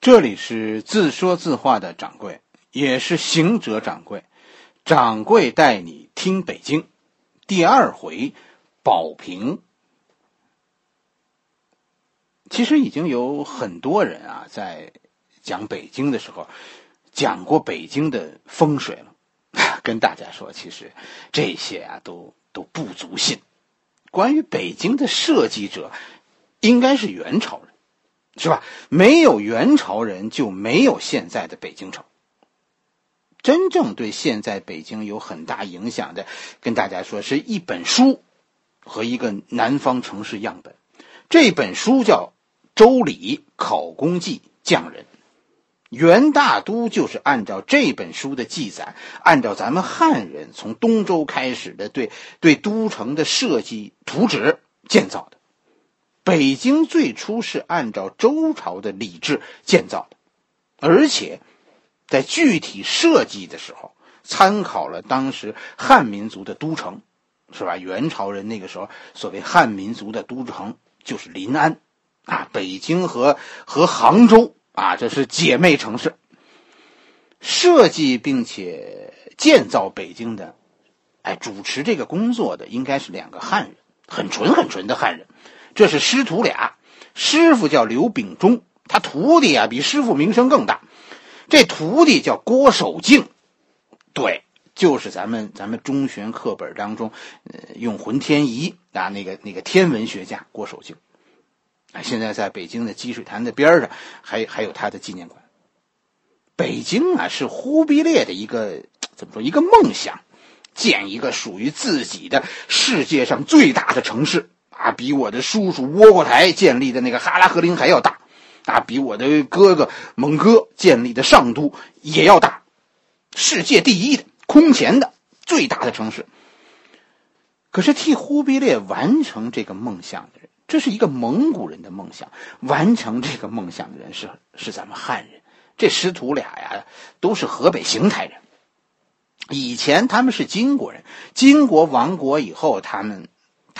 这里是自说自话的掌柜，也是行者掌柜。掌柜带你听北京，第二回保平。其实已经有很多人啊，在讲北京的时候，讲过北京的风水了。跟大家说，其实这些啊，都都不足信。关于北京的设计者，应该是元朝人。是吧？没有元朝人，就没有现在的北京城。真正对现在北京有很大影响的，跟大家说，是一本书和一个南方城市样本。这本书叫《周礼考工记匠人》，元大都就是按照这本书的记载，按照咱们汉人从东周开始的对对都城的设计图纸建造的。北京最初是按照周朝的礼制建造的，而且在具体设计的时候参考了当时汉民族的都城，是吧？元朝人那个时候所谓汉民族的都城就是临安，啊，北京和和杭州啊，这是姐妹城市。设计并且建造北京的，哎，主持这个工作的应该是两个汉人，很纯很纯的汉人。这是师徒俩，师傅叫刘秉忠，他徒弟啊比师傅名声更大。这徒弟叫郭守敬，对，就是咱们咱们中学课本当中，用浑天仪啊那个那个天文学家郭守敬，啊，现在在北京的积水潭的边上，还还有他的纪念馆。北京啊是忽必烈的一个怎么说一个梦想，建一个属于自己的世界上最大的城市。啊，比我的叔叔窝阔台建立的那个哈拉和林还要大，啊，比我的哥哥蒙哥建立的上都也要大，世界第一的空前的最大的城市。可是替忽必烈完成这个梦想的人，这是一个蒙古人的梦想。完成这个梦想的人是是咱们汉人。这师徒俩呀，都是河北邢台人。以前他们是金国人，金国亡国以后，他们。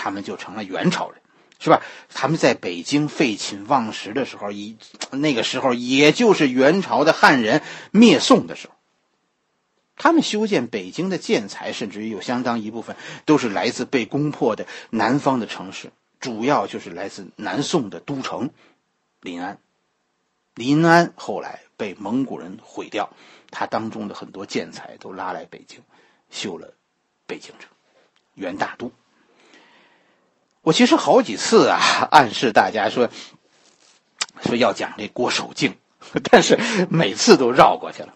他们就成了元朝人，是吧？他们在北京废寝忘食的时候，一那个时候，也就是元朝的汉人灭宋的时候。他们修建北京的建材，甚至于有相当一部分都是来自被攻破的南方的城市，主要就是来自南宋的都城临安。临安后来被蒙古人毁掉，他当中的很多建材都拉来北京，修了北京城，元大都。我其实好几次啊，暗示大家说，说要讲这郭守敬，但是每次都绕过去了。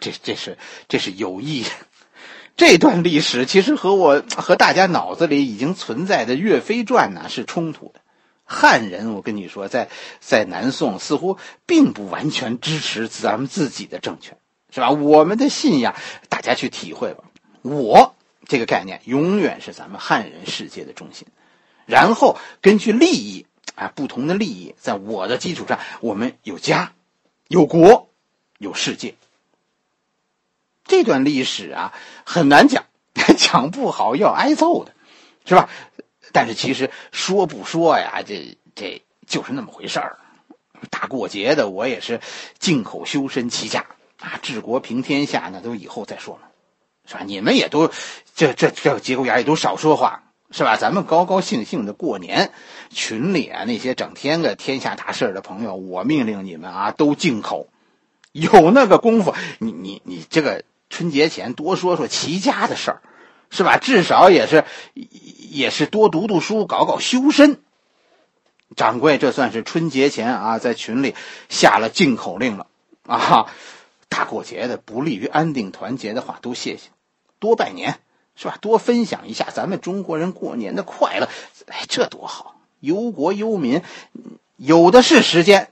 这这是这是有意。这段历史其实和我和大家脑子里已经存在的《岳飞传》呢是冲突的。汉人，我跟你说，在在南宋似乎并不完全支持咱们自己的政权，是吧？我们的信仰，大家去体会吧。我这个概念永远是咱们汉人世界的中心。然后根据利益啊，不同的利益，在我的基础上，我们有家，有国，有世界。这段历史啊，很难讲，讲不好要挨揍的，是吧？但是其实说不说呀，这这就是那么回事儿。大过节的，我也是进口修身齐家啊，治国平天下，那都以后再说嘛，是吧？你们也都这这这节骨眼也都少说话。是吧？咱们高高兴兴的过年，群里啊那些整天个天下大事的朋友，我命令你们啊都静口，有那个功夫，你你你这个春节前多说说齐家的事儿，是吧？至少也是也是多读读书，搞搞修身。掌柜，这算是春节前啊在群里下了禁口令了啊！大过节的不利于安定团结的话，都谢谢，多拜年。是吧？多分享一下咱们中国人过年的快乐，哎，这多好！忧国忧民，有的是时间，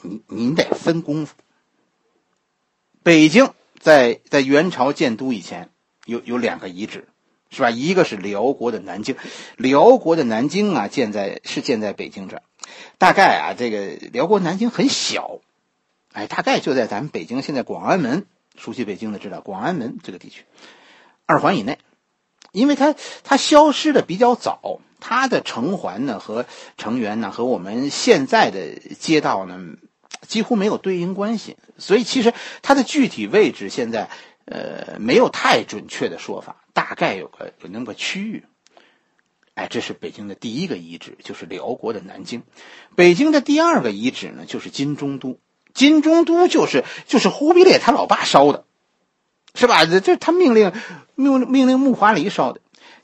您您得分功夫。北京在在元朝建都以前，有有两个遗址，是吧？一个是辽国的南京，辽国的南京啊，建在是建在北京这。大概啊，这个辽国南京很小，哎，大概就在咱们北京现在广安门，熟悉北京的知道广安门这个地区，二环以内。因为它它消失的比较早，它的城环呢和成员呢和我们现在的街道呢，几乎没有对应关系。所以其实它的具体位置现在呃没有太准确的说法，大概有个有那么个区域。哎，这是北京的第一个遗址，就是辽国的南京。北京的第二个遗址呢，就是金中都。金中都就是就是忽必烈他老爸烧的，是吧？这这他命令命命令木华黎烧的。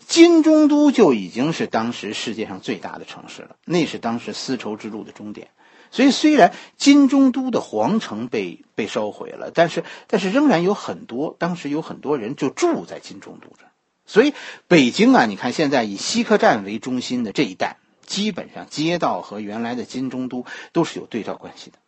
金中都就已经是当时世界上最大的城市了，那是当时丝绸之路的终点。所以虽然金中都的皇城被被烧毁了，但是但是仍然有很多当时有很多人就住在金中都这。所以北京啊，你看现在以西客站为中心的这一带，基本上街道和原来的金中都都是有对照关系的。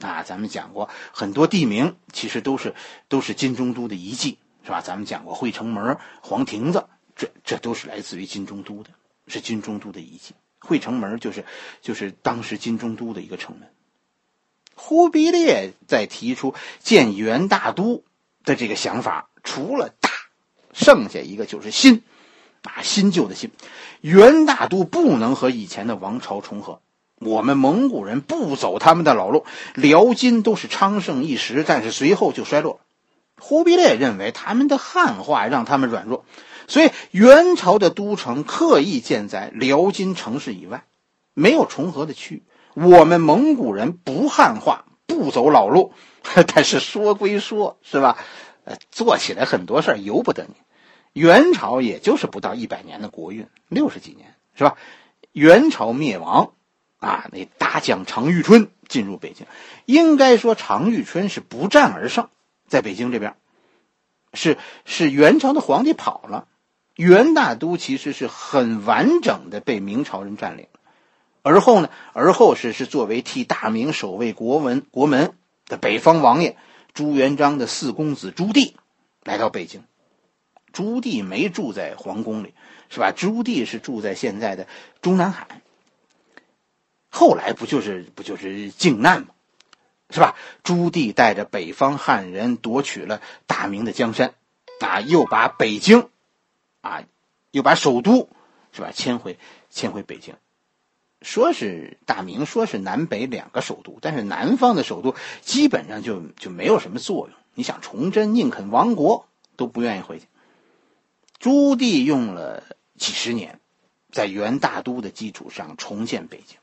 啊，咱们讲过很多地名，其实都是都是金中都的遗迹，是吧？咱们讲过惠城门、黄亭子，这这都是来自于金中都的，是金中都的遗迹。惠城门就是就是当时金中都的一个城门。忽必烈在提出建元大都的这个想法，除了大，剩下一个就是新，啊，新旧的新，元大都不能和以前的王朝重合。我们蒙古人不走他们的老路，辽金都是昌盛一时，但是随后就衰落。忽必烈认为他们的汉化让他们软弱，所以元朝的都城刻意建在辽金城市以外，没有重合的区域。我们蒙古人不汉化，不走老路，但是说归说，是吧？呃，做起来很多事儿由不得你。元朝也就是不到一百年的国运，六十几年，是吧？元朝灭亡。啊，那大将常遇春进入北京，应该说常遇春是不战而胜，在北京这边，是是元朝的皇帝跑了，元大都其实是很完整的被明朝人占领，而后呢，而后是是作为替大明守卫国门国门的北方王爷朱元璋的四公子朱棣来到北京，朱棣没住在皇宫里，是吧？朱棣是住在现在的中南海。后来不就是不就是靖难吗？是吧？朱棣带着北方汉人夺取了大明的江山，啊，又把北京，啊，又把首都，是吧？迁回迁回北京，说是大明，说是南北两个首都，但是南方的首都基本上就就没有什么作用。你想崇祯宁肯亡国都不愿意回去。朱棣用了几十年，在元大都的基础上重建北京。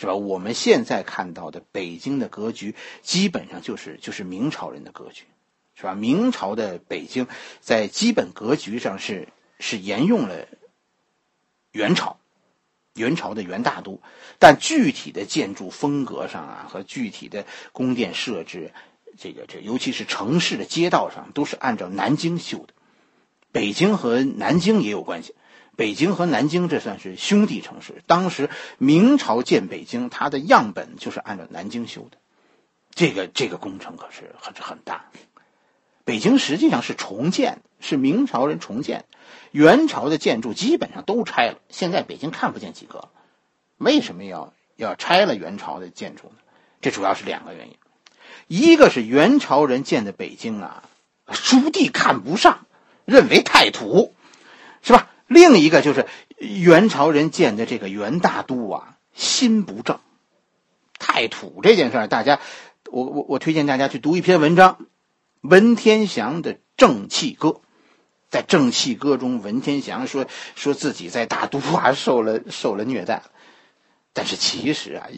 是吧？我们现在看到的北京的格局，基本上就是就是明朝人的格局，是吧？明朝的北京在基本格局上是是沿用了元朝，元朝的元大都，但具体的建筑风格上啊，和具体的宫殿设置，这个这尤其是城市的街道上，都是按照南京修的。北京和南京也有关系。北京和南京这算是兄弟城市。当时明朝建北京，它的样本就是按照南京修的，这个这个工程可是很很大。北京实际上是重建，是明朝人重建，元朝的建筑基本上都拆了，现在北京看不见几个。为什么要要拆了元朝的建筑呢？这主要是两个原因，一个是元朝人建的北京啊，朱棣看不上，认为太土，是吧？另一个就是元朝人建的这个元大都啊，心不正，太土这件事儿，大家，我我我推荐大家去读一篇文章，文天祥的《正气歌》。在《正气歌》中，文天祥说说自己在大都啊受了受了虐待，但是其实啊，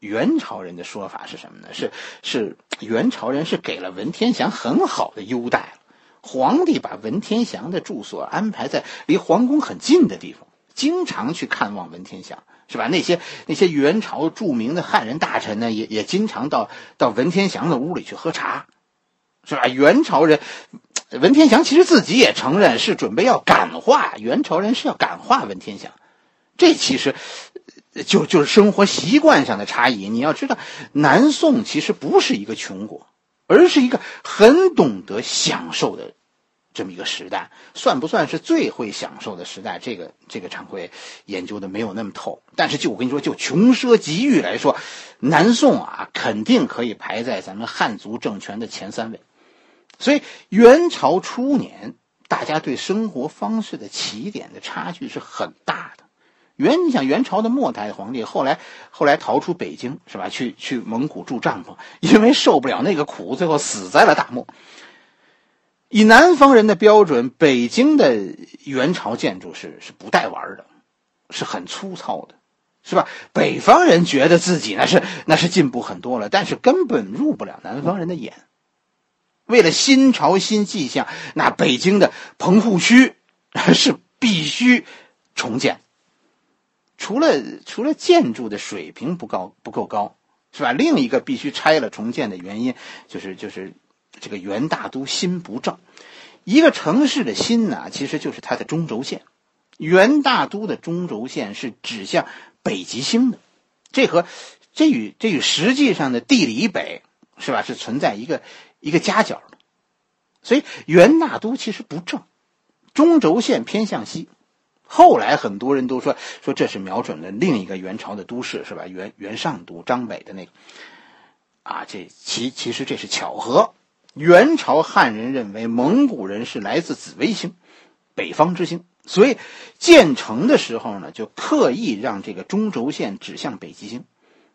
元朝人的说法是什么呢？是是元朝人是给了文天祥很好的优待了。皇帝把文天祥的住所安排在离皇宫很近的地方，经常去看望文天祥，是吧？那些那些元朝著名的汉人大臣呢，也也经常到到文天祥的屋里去喝茶，是吧？元朝人，文天祥其实自己也承认是准备要感化元朝人，是要感化文天祥。这其实就就是生活习惯上的差异。你要知道，南宋其实不是一个穷国。而是一个很懂得享受的这么一个时代，算不算是最会享受的时代？这个这个常会研究的没有那么透。但是就我跟你说，就穷奢极欲来说，南宋啊，肯定可以排在咱们汉族政权的前三位。所以元朝初年，大家对生活方式的起点的差距是很大的。元，你想元朝的末代皇帝，后来后来逃出北京是吧？去去蒙古住帐篷，因为受不了那个苦，最后死在了大漠。以南方人的标准，北京的元朝建筑是是不带玩的，是很粗糙的，是吧？北方人觉得自己那是那是进步很多了，但是根本入不了南方人的眼。为了新朝新气象，那北京的棚户区 是必须重建。除了除了建筑的水平不高不够高，是吧？另一个必须拆了重建的原因，就是就是这个元大都心不正。一个城市的心呢，其实就是它的中轴线。元大都的中轴线是指向北极星的，这和这与这与实际上的地理北是吧？是存在一个一个夹角的。所以元大都其实不正，中轴线偏向西。后来很多人都说说这是瞄准了另一个元朝的都市是吧？元元上都张北的那个，啊，这其其实这是巧合。元朝汉人认为蒙古人是来自紫微星，北方之星，所以建成的时候呢，就刻意让这个中轴线指向北极星。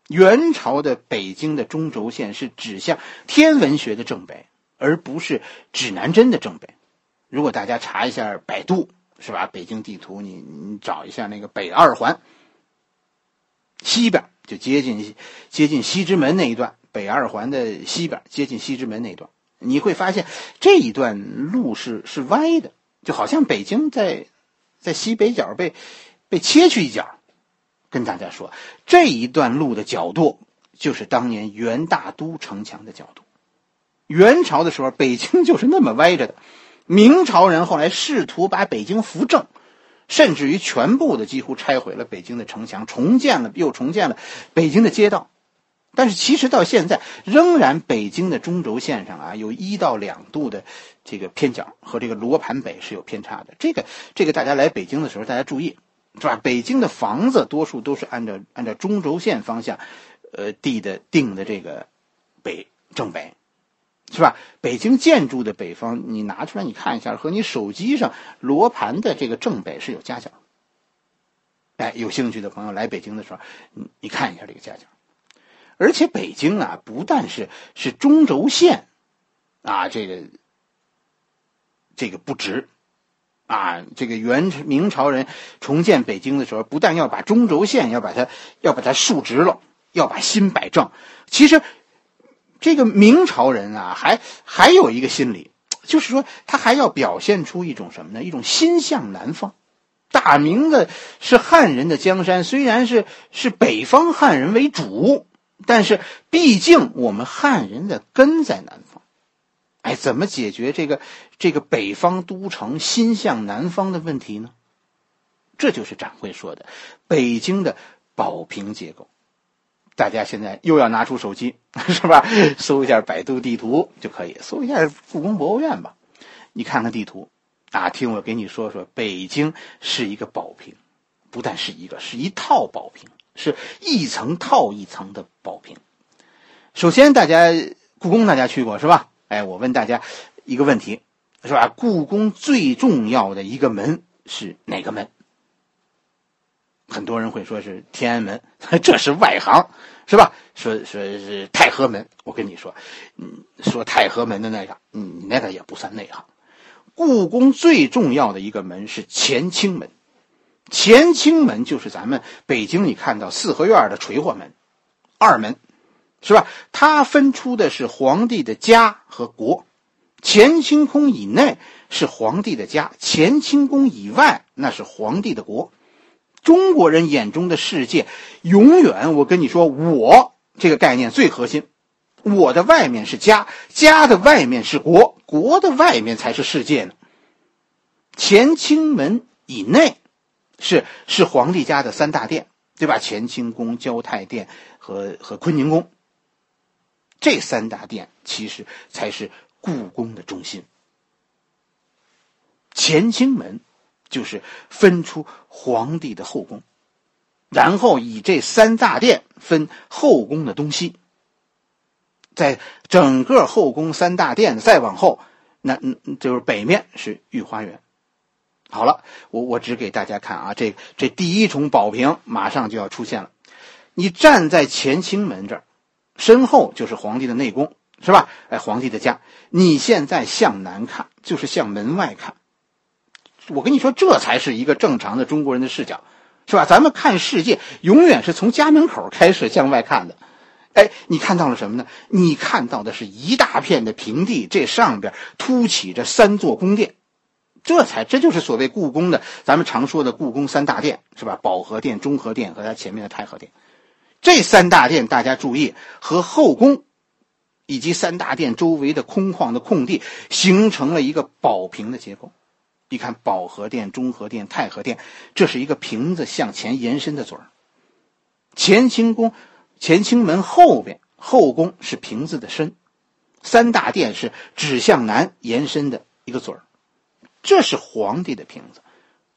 元朝的北京的中轴线是指向天文学的正北，而不是指南针的正北。如果大家查一下百度。是吧？北京地图，你你找一下那个北二环，西边就接近接近西直门那一段，北二环的西边接近西直门那一段，你会发现这一段路是是歪的，就好像北京在在西北角被被切去一角。跟大家说，这一段路的角度就是当年元大都城墙的角度。元朝的时候，北京就是那么歪着的。明朝人后来试图把北京扶正，甚至于全部的几乎拆毁了北京的城墙，重建了又重建了北京的街道。但是其实到现在，仍然北京的中轴线上啊有一到两度的这个偏角，和这个罗盘北是有偏差的。这个这个大家来北京的时候大家注意，是吧？北京的房子多数都是按照按照中轴线方向，呃，地的定的这个北正北。是吧？北京建筑的北方，你拿出来你看一下，和你手机上罗盘的这个正北是有夹角。哎，有兴趣的朋友来北京的时候，你你看一下这个夹角。而且北京啊，不但是是中轴线，啊，这个这个不直，啊，这个元明朝人重建北京的时候，不但要把中轴线要把它要把它竖直了，要把心摆正，其实。这个明朝人啊，还还有一个心理，就是说他还要表现出一种什么呢？一种心向南方。大明的是汉人的江山，虽然是是北方汉人为主，但是毕竟我们汉人的根在南方。哎，怎么解决这个这个北方都城心向南方的问题呢？这就是掌柜说的北京的保平结构。大家现在又要拿出手机，是吧？搜一下百度地图就可以，搜一下故宫博物院吧。你看看地图，啊，听我给你说说，北京是一个宝瓶，不但是一个，是一套宝瓶，是一层套一层的宝瓶。首先，大家故宫大家去过是吧？哎，我问大家一个问题，是吧？故宫最重要的一个门是哪个门？很多人会说是天安门，这是外行，是吧？说说是太和门，我跟你说，嗯，说太和门的那个，嗯，那个也不算内行。故宫最重要的一个门是乾清门，乾清门就是咱们北京你看到四合院的垂货门，二门，是吧？它分出的是皇帝的家和国，乾清宫以内是皇帝的家，乾清宫以外那是皇帝的国。中国人眼中的世界，永远我跟你说，我这个概念最核心。我的外面是家，家的外面是国，国的外面才是世界呢。乾清门以内，是是皇帝家的三大殿，对吧？乾清宫、交泰殿和和坤宁宫。这三大殿其实才是故宫的中心。乾清门。就是分出皇帝的后宫，然后以这三大殿分后宫的东西。在整个后宫三大殿再往后，那就是北面是御花园，好了，我我只给大家看啊，这这第一重宝瓶马上就要出现了。你站在乾清门这儿，身后就是皇帝的内宫，是吧？哎，皇帝的家。你现在向南看，就是向门外看。我跟你说，这才是一个正常的中国人的视角，是吧？咱们看世界，永远是从家门口开始向外看的。哎，你看到了什么呢？你看到的是一大片的平地，这上边凸起着三座宫殿，这才这就是所谓故宫的，咱们常说的故宫三大殿，是吧？保和殿、中和殿和它前面的太和殿。这三大殿，大家注意，和后宫以及三大殿周围的空旷的空地形成了一个保平的结构。你看，保和殿、中和殿、太和殿，这是一个瓶子向前延伸的嘴儿。乾清宫。乾清门后边后宫是瓶子的身，三大殿是指向南延伸的一个嘴儿，这是皇帝的瓶子，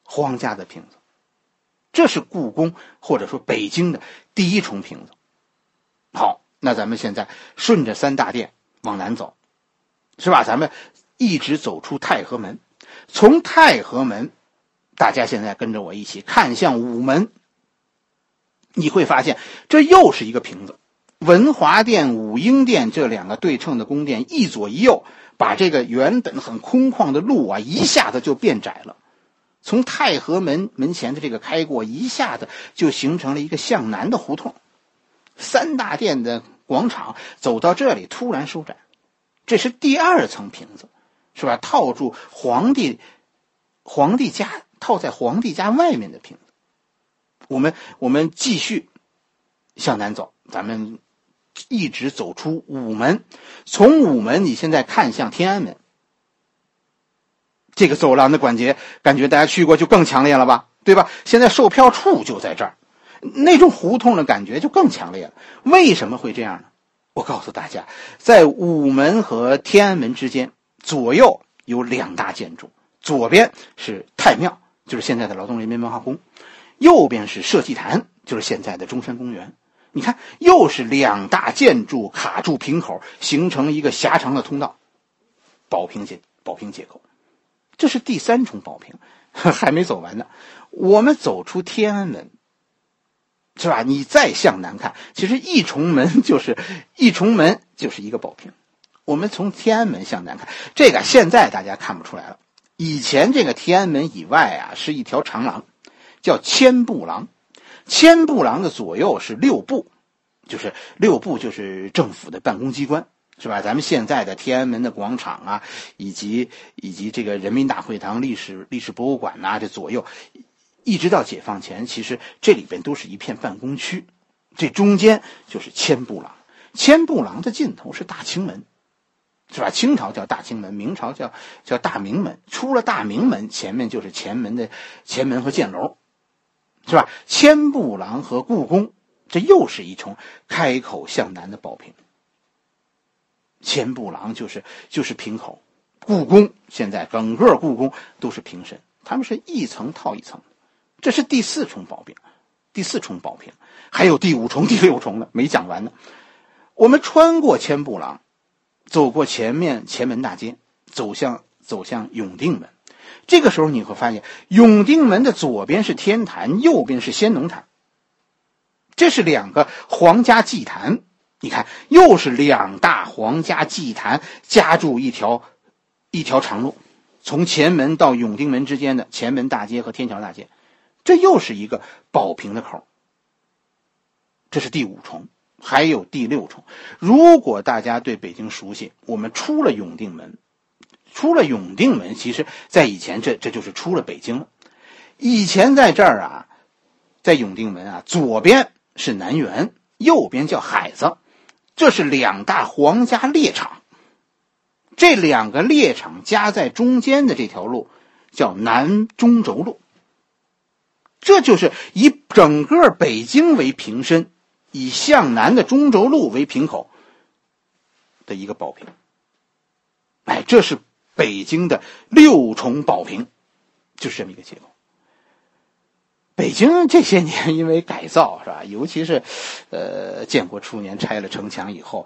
皇家的瓶子，这是故宫或者说北京的第一重瓶子。好，那咱们现在顺着三大殿往南走，是吧？咱们一直走出太和门，从太和门，大家现在跟着我一起看向午门。你会发现，这又是一个瓶子。文华殿、武英殿这两个对称的宫殿，一左一右，把这个原本很空旷的路啊，一下子就变窄了。从太和门门前的这个开过，一下子就形成了一个向南的胡同。三大殿的广场走到这里突然收窄，这是第二层瓶子，是吧？套住皇帝，皇帝家套在皇帝家外面的瓶子。我们我们继续向南走，咱们一直走出午门。从午门，你现在看向天安门，这个走廊的管节，感觉大家去过就更强烈了吧？对吧？现在售票处就在这儿，那种胡同的感觉就更强烈了。为什么会这样呢？我告诉大家，在午门和天安门之间，左右有两大建筑，左边是太庙，就是现在的劳动人民文化宫。右边是社稷坛，就是现在的中山公园。你看，又是两大建筑卡住瓶口，形成一个狭长的通道，宝瓶结宝瓶结构。这是第三重宝瓶，还没走完呢。我们走出天安门，是吧？你再向南看，其实一重门就是一重门就是一个宝瓶。我们从天安门向南看，这个现在大家看不出来了。以前这个天安门以外啊，是一条长廊。叫千步廊，千步廊的左右是六部，就是六部就是政府的办公机关，是吧？咱们现在的天安门的广场啊，以及以及这个人民大会堂历史历史博物馆呐，这左右，一直到解放前，其实这里边都是一片办公区，这中间就是千步廊，千步廊的尽头是大清门，是吧？清朝叫大清门，明朝叫叫大明门，出了大明门，前面就是前门的前门和箭楼。是吧？千步廊和故宫，这又是一重开口向南的宝瓶。千步廊就是就是瓶口，故宫现在整个故宫都是瓶身，他们是一层套一层。这是第四重宝瓶，第四重宝瓶，还有第五重、第六重呢，没讲完呢。我们穿过千步廊，走过前面前门大街，走向走向永定门。这个时候你会发现，永定门的左边是天坛，右边是先农坛。这是两个皇家祭坛，你看，又是两大皇家祭坛夹住一条一条长路，从前门到永定门之间的前门大街和天桥大街，这又是一个保平的口。这是第五重，还有第六重。如果大家对北京熟悉，我们出了永定门。出了永定门，其实，在以前，这这就是出了北京了。以前在这儿啊，在永定门啊，左边是南园，右边叫海子，这是两大皇家猎场。这两个猎场夹在中间的这条路叫南中轴路。这就是以整个北京为瓶身，以向南的中轴路为瓶口的一个宝瓶。哎，这是。北京的六重宝瓶，就是这么一个结构。北京这些年因为改造是吧，尤其是，呃，建国初年拆了城墙以后，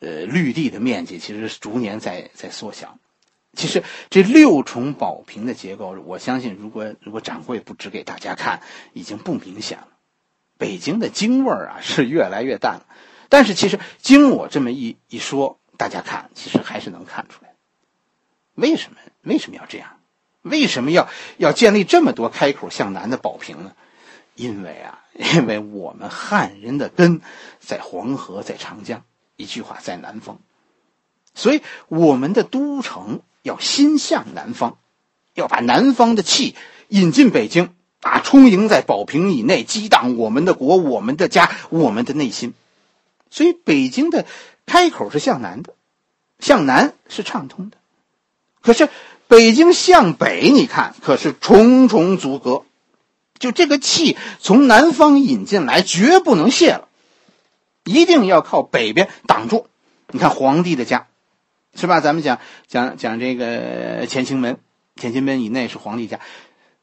呃，绿地的面积其实逐年在在缩小。其实这六重宝瓶的结构，我相信，如果如果掌柜不指给大家看，已经不明显了。北京的京味儿啊是越来越淡了，但是其实经我这么一一说，大家看，其实还是能看出来。为什么为什么要这样？为什么要要建立这么多开口向南的宝瓶呢？因为啊，因为我们汉人的根在黄河，在长江，一句话在南方，所以我们的都城。要心向南方，要把南方的气引进北京啊，充盈在宝瓶以内，激荡我们的国、我们的家、我们的内心。所以，北京的开口是向南的，向南是畅通的。可是，北京向北，你看，可是重重阻隔。就这个气从南方引进来，绝不能泄了，一定要靠北边挡住。你看，皇帝的家。是吧？咱们讲讲讲这个乾清门，乾清门以内是皇帝家，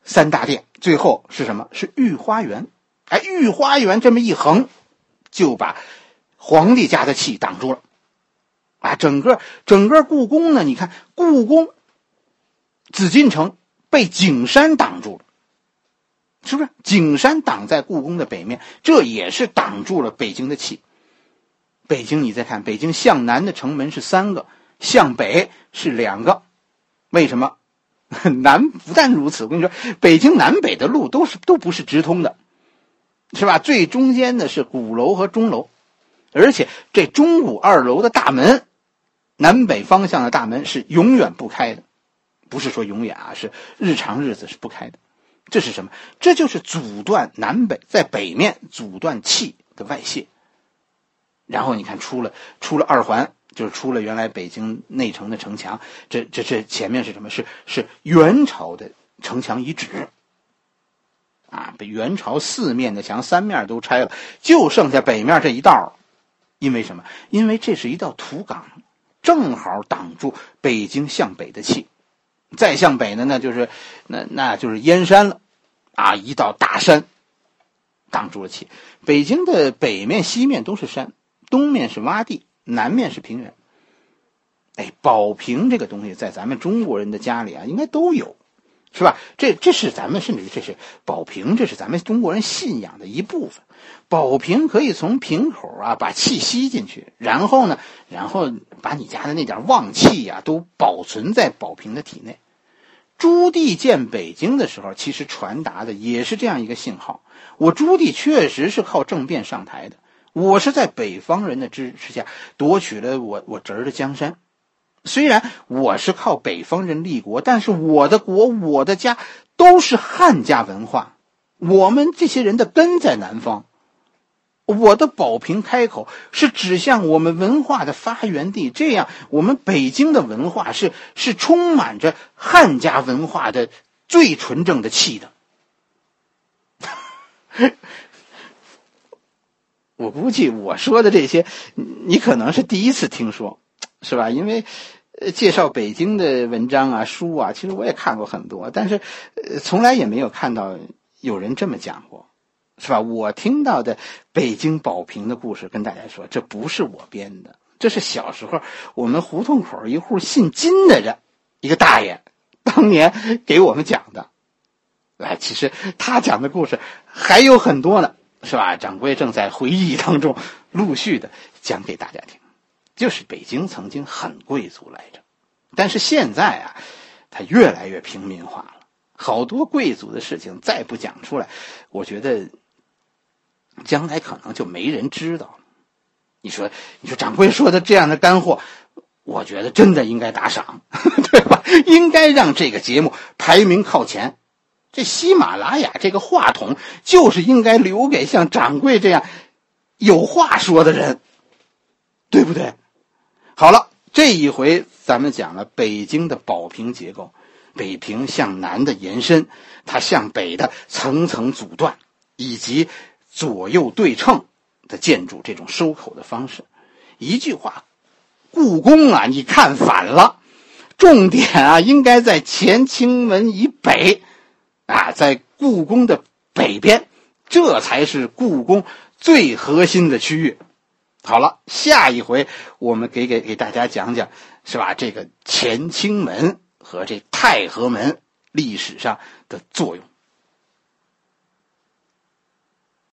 三大殿，最后是什么？是御花园。哎，御花园这么一横，就把皇帝家的气挡住了。啊，整个整个故宫呢？你看，故宫紫禁城被景山挡住了，是不是？景山挡在故宫的北面，这也是挡住了北京的气。北京，你再看，北京向南的城门是三个。向北是两个，为什么？南不但如此，我跟你说，北京南北的路都是都不是直通的，是吧？最中间的是鼓楼和钟楼，而且这钟鼓二楼的大门，南北方向的大门是永远不开的，不是说永远啊，是日常日子是不开的。这是什么？这就是阻断南北在北面阻断气的外泄。然后你看，出了出了二环。就是出了原来北京内城的城墙，这这这前面是什么？是是元朝的城墙遗址，啊，被元朝四面的墙三面都拆了，就剩下北面这一道因为什么？因为这是一道土岗，正好挡住北京向北的气。再向北呢，那就是那那就是燕山了，啊，一道大山挡住了气。北京的北面、西面都是山，东面是洼地。南面是平原，哎，宝瓶这个东西在咱们中国人的家里啊，应该都有，是吧？这这是咱们甚至于这是宝瓶，这是咱们中国人信仰的一部分。宝瓶可以从瓶口啊把气吸进去，然后呢，然后把你家的那点旺气呀都保存在宝瓶的体内。朱棣建北京的时候，其实传达的也是这样一个信号：我朱棣确实是靠政变上台的。我是在北方人的支持下夺取了我我侄儿的江山，虽然我是靠北方人立国，但是我的国我的家都是汉家文化，我们这些人的根在南方，我的宝瓶开口是指向我们文化的发源地，这样我们北京的文化是是充满着汉家文化的最纯正的气的。我估计我说的这些，你可能是第一次听说，是吧？因为，介绍北京的文章啊、书啊，其实我也看过很多，但是，从来也没有看到有人这么讲过，是吧？我听到的北京宝瓶的故事，跟大家说，这不是我编的，这是小时候我们胡同口一户姓金的人，一个大爷当年给我们讲的。哎，其实他讲的故事还有很多呢。是吧？掌柜正在回忆当中，陆续的讲给大家听。就是北京曾经很贵族来着，但是现在啊，它越来越平民化了。好多贵族的事情再不讲出来，我觉得将来可能就没人知道。你说，你说掌柜说的这样的干货，我觉得真的应该打赏，对吧？应该让这个节目排名靠前。这喜马拉雅这个话筒就是应该留给像掌柜这样有话说的人，对不对？好了，这一回咱们讲了北京的宝瓶结构，北平向南的延伸，它向北的层层阻断，以及左右对称的建筑这种收口的方式。一句话，故宫啊，你看反了，重点啊应该在乾清门以北。啊，在故宫的北边，这才是故宫最核心的区域。好了，下一回我们给给给大家讲讲，是吧？这个乾清门和这太和门历史上的作用。